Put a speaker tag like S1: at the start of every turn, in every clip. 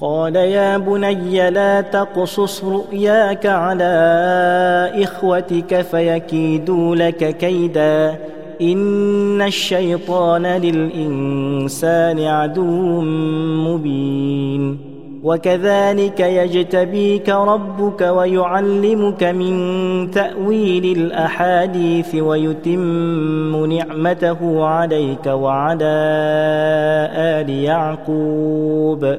S1: قال يا بني لا تقصص رؤياك على إخوتك فيكيدوا لك كيدا. إن الشيطان للإنسان عدو مبين. وكذلك يجتبيك ربك ويعلمك من تأويل الأحاديث ويتم نعمته عليك وعلى آل يعقوب.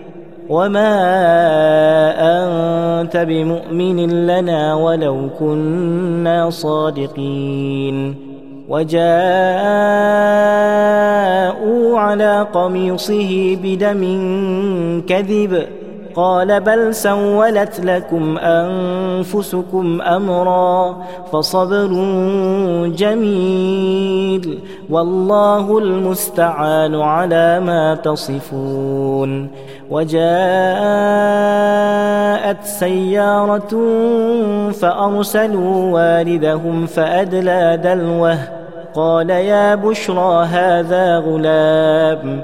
S1: وما انت بمؤمن لنا ولو كنا صادقين وجاءوا على قميصه بدم كذب قال بل سولت لكم أنفسكم أمرا فصبر جميل والله المستعان على ما تصفون وجاءت سيارة فأرسلوا والدهم فأدلى دلوه قال يا بشرى هذا غلام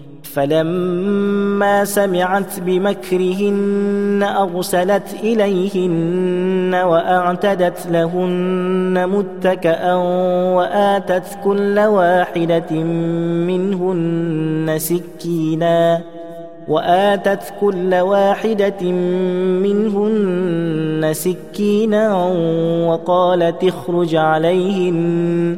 S1: فلما سمعت بمكرهن أرسلت إليهن وأعتدت لهن متكئا وآتت كل واحدة منهن سكينا وآتت كل واحدة منهن سكينا وقالت اخرج عليهن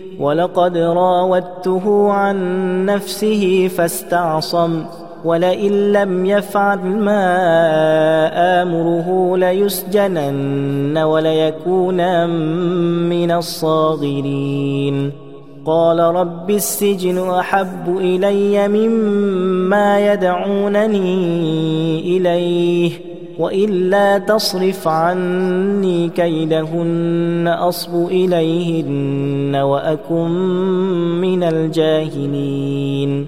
S1: ولقد راودته عن نفسه فاستعصم ولئن لم يفعل ما آمره ليسجنن وليكون من الصاغرين. قال رب السجن أحب إلي مما يدعونني إليه. وإلا تصرف عني كيدهن أصب إليهن وأكن من الجاهلين.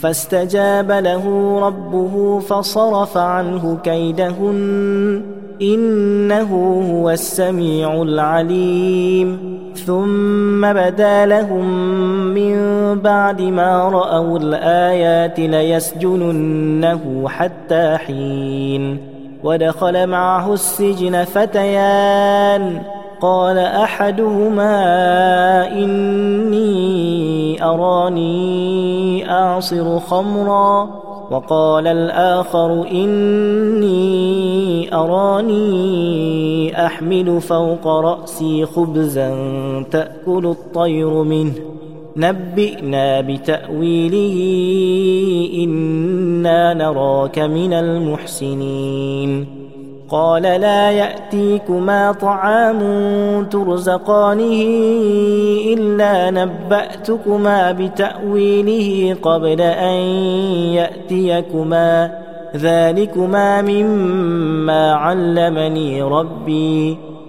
S1: فاستجاب له ربه فصرف عنه كيدهن إنه هو السميع العليم. ثم بدا لهم من بعد ما رأوا الآيات ليسجننه حتى حين. ودخل معه السجن فتيان. قال أحدهما إني أراني أعصر خمرا. وقال الآخر إني أراني أحمل فوق رأسي خبزا تأكل الطير منه. نبئنا بتأويله إنا نراك من المحسنين. قال لا يأتيكما طعام ترزقانه إلا نبأتكما بتأويله قبل أن يأتيكما. ذلكما مما علمني ربي.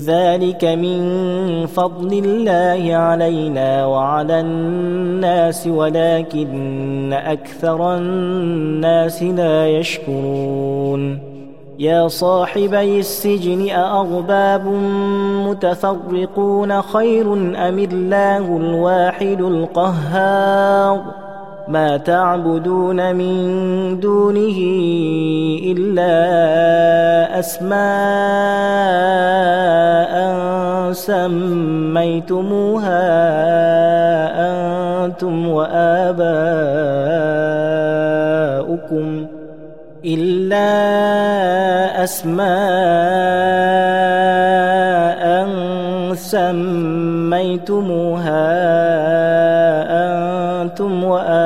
S1: ذلك من فضل الله علينا وعلى الناس ولكن أكثر الناس لا يشكرون. يا صاحبي السجن أأرباب متفرقون خير أم الله الواحد القهار؟ ما تعبدون من دونه إلا أسماء سميتموها أنتم وآباؤكم إلا أسماء سميتموها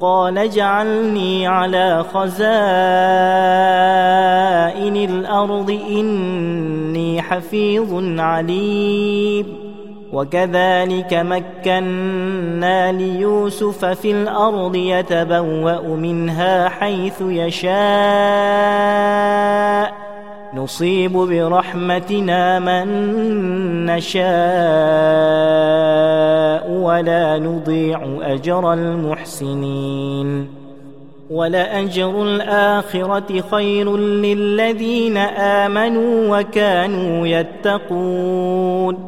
S1: قال اجعلني على خزائن الأرض إني حفيظ عليم. وكذلك مكنا ليوسف في الأرض يتبوأ منها حيث يشاء. نصيب برحمتنا من نشاء ولا نضيع أجر المحسنين. ولأجر الآخرة خير للذين آمنوا وكانوا يتقون.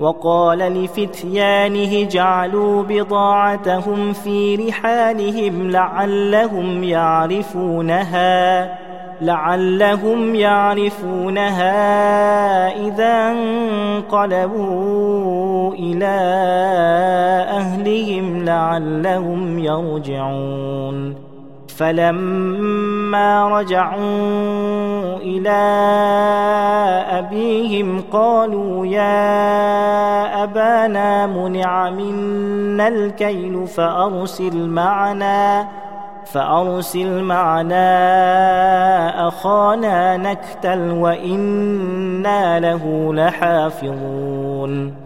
S1: وقال لفتيانه جعلوا بضاعتهم في رحالهم لعلهم يعرفونها لعلهم يعرفونها إذا انقلبوا إلى أهلهم لعلهم يرجعون. فلما رجعوا إلى أبيهم قالوا يا أبانا منع منا الكيل فأرسل معنا فأرسل معنا أخانا نكتل وإنا له لحافظون.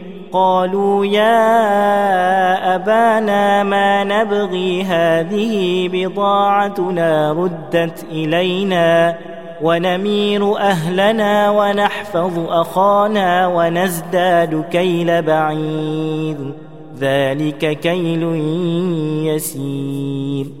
S1: قالوا يا أبانا ما نبغي هذه بضاعتنا ردت إلينا ونمير أهلنا ونحفظ أخانا ونزداد كيل بعيد ذلك كيل يسير.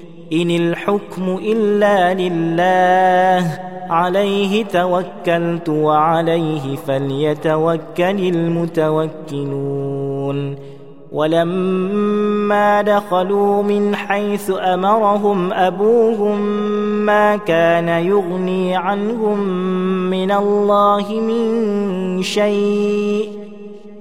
S1: إن الحكم إلا لله عليه توكلت وعليه فليتوكل المتوكلون. ولما دخلوا من حيث أمرهم أبوهم ما كان يغني عنهم من الله من شيء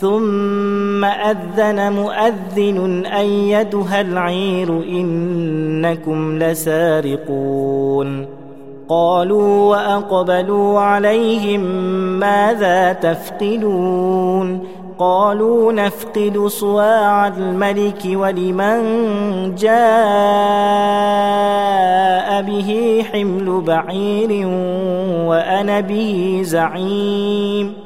S1: ثم أذن مؤذن ايتها العير إنكم لسارقون. قالوا وأقبلوا عليهم ماذا تفقدون؟ قالوا نفقد صواع الملك ولمن جاء به حمل بعير وأنا به زعيم.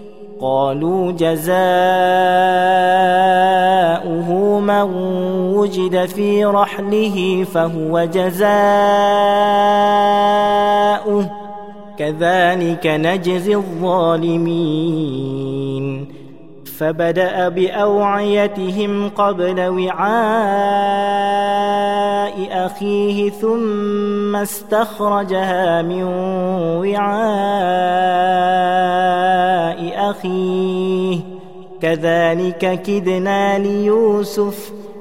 S1: قالوا جزاؤه من وجد في رحله فهو جزاؤه. كذلك نجزي الظالمين. فبدأ بأوعيتهم قبل وعاء أخيه ثم استخرجها من وعاء أخيه. كذلك كدنا ليوسف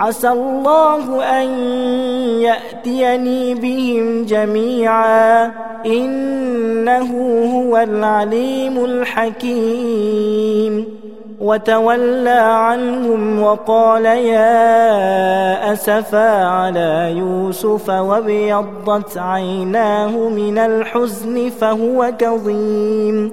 S1: عسى الله أن يأتيني بهم جميعا. إنه هو العليم الحكيم. وتولى عنهم وقال يا أسفا على يوسف وابيضت عيناه من الحزن فهو كظيم.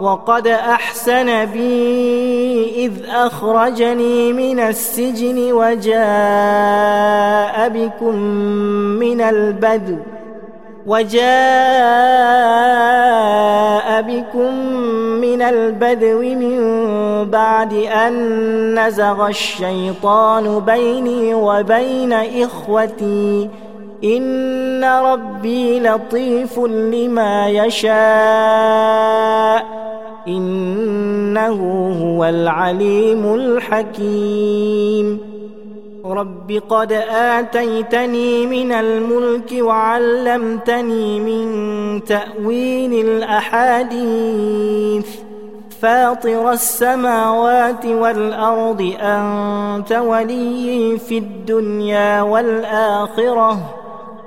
S1: وقد أحسن بي إذ أخرجني من السجن وجاء بكم من البدو وجاء بكم من البدو من بعد أن نزغ الشيطان بيني وبين إخوتي إن ربي لطيف لما يشاء إنه هو العليم الحكيم رب قد آتيتني من الملك وعلمتني من تأويل الأحاديث فاطر السماوات والأرض أنت ولي في الدنيا والآخرة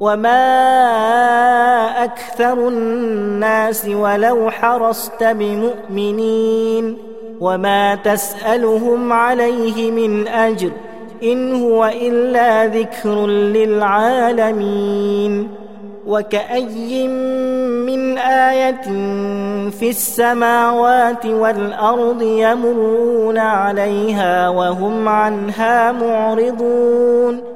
S1: وما أكثر الناس ولو حرصت بمؤمنين وما تسالهم عليه من اجر ان هو الا ذكر للعالمين وكأي من آية في السماوات والأرض يمرون عليها وهم عنها معرضون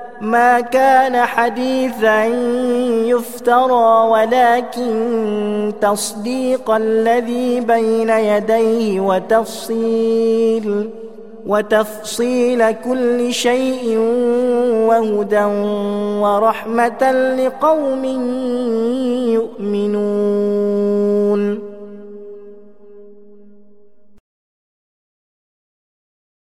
S1: ما كان حديثا يفترى ولكن تصديق الذي بين يديه وتفصيل وتفصيل كل شيء وهدى ورحمة لقوم يؤمنون.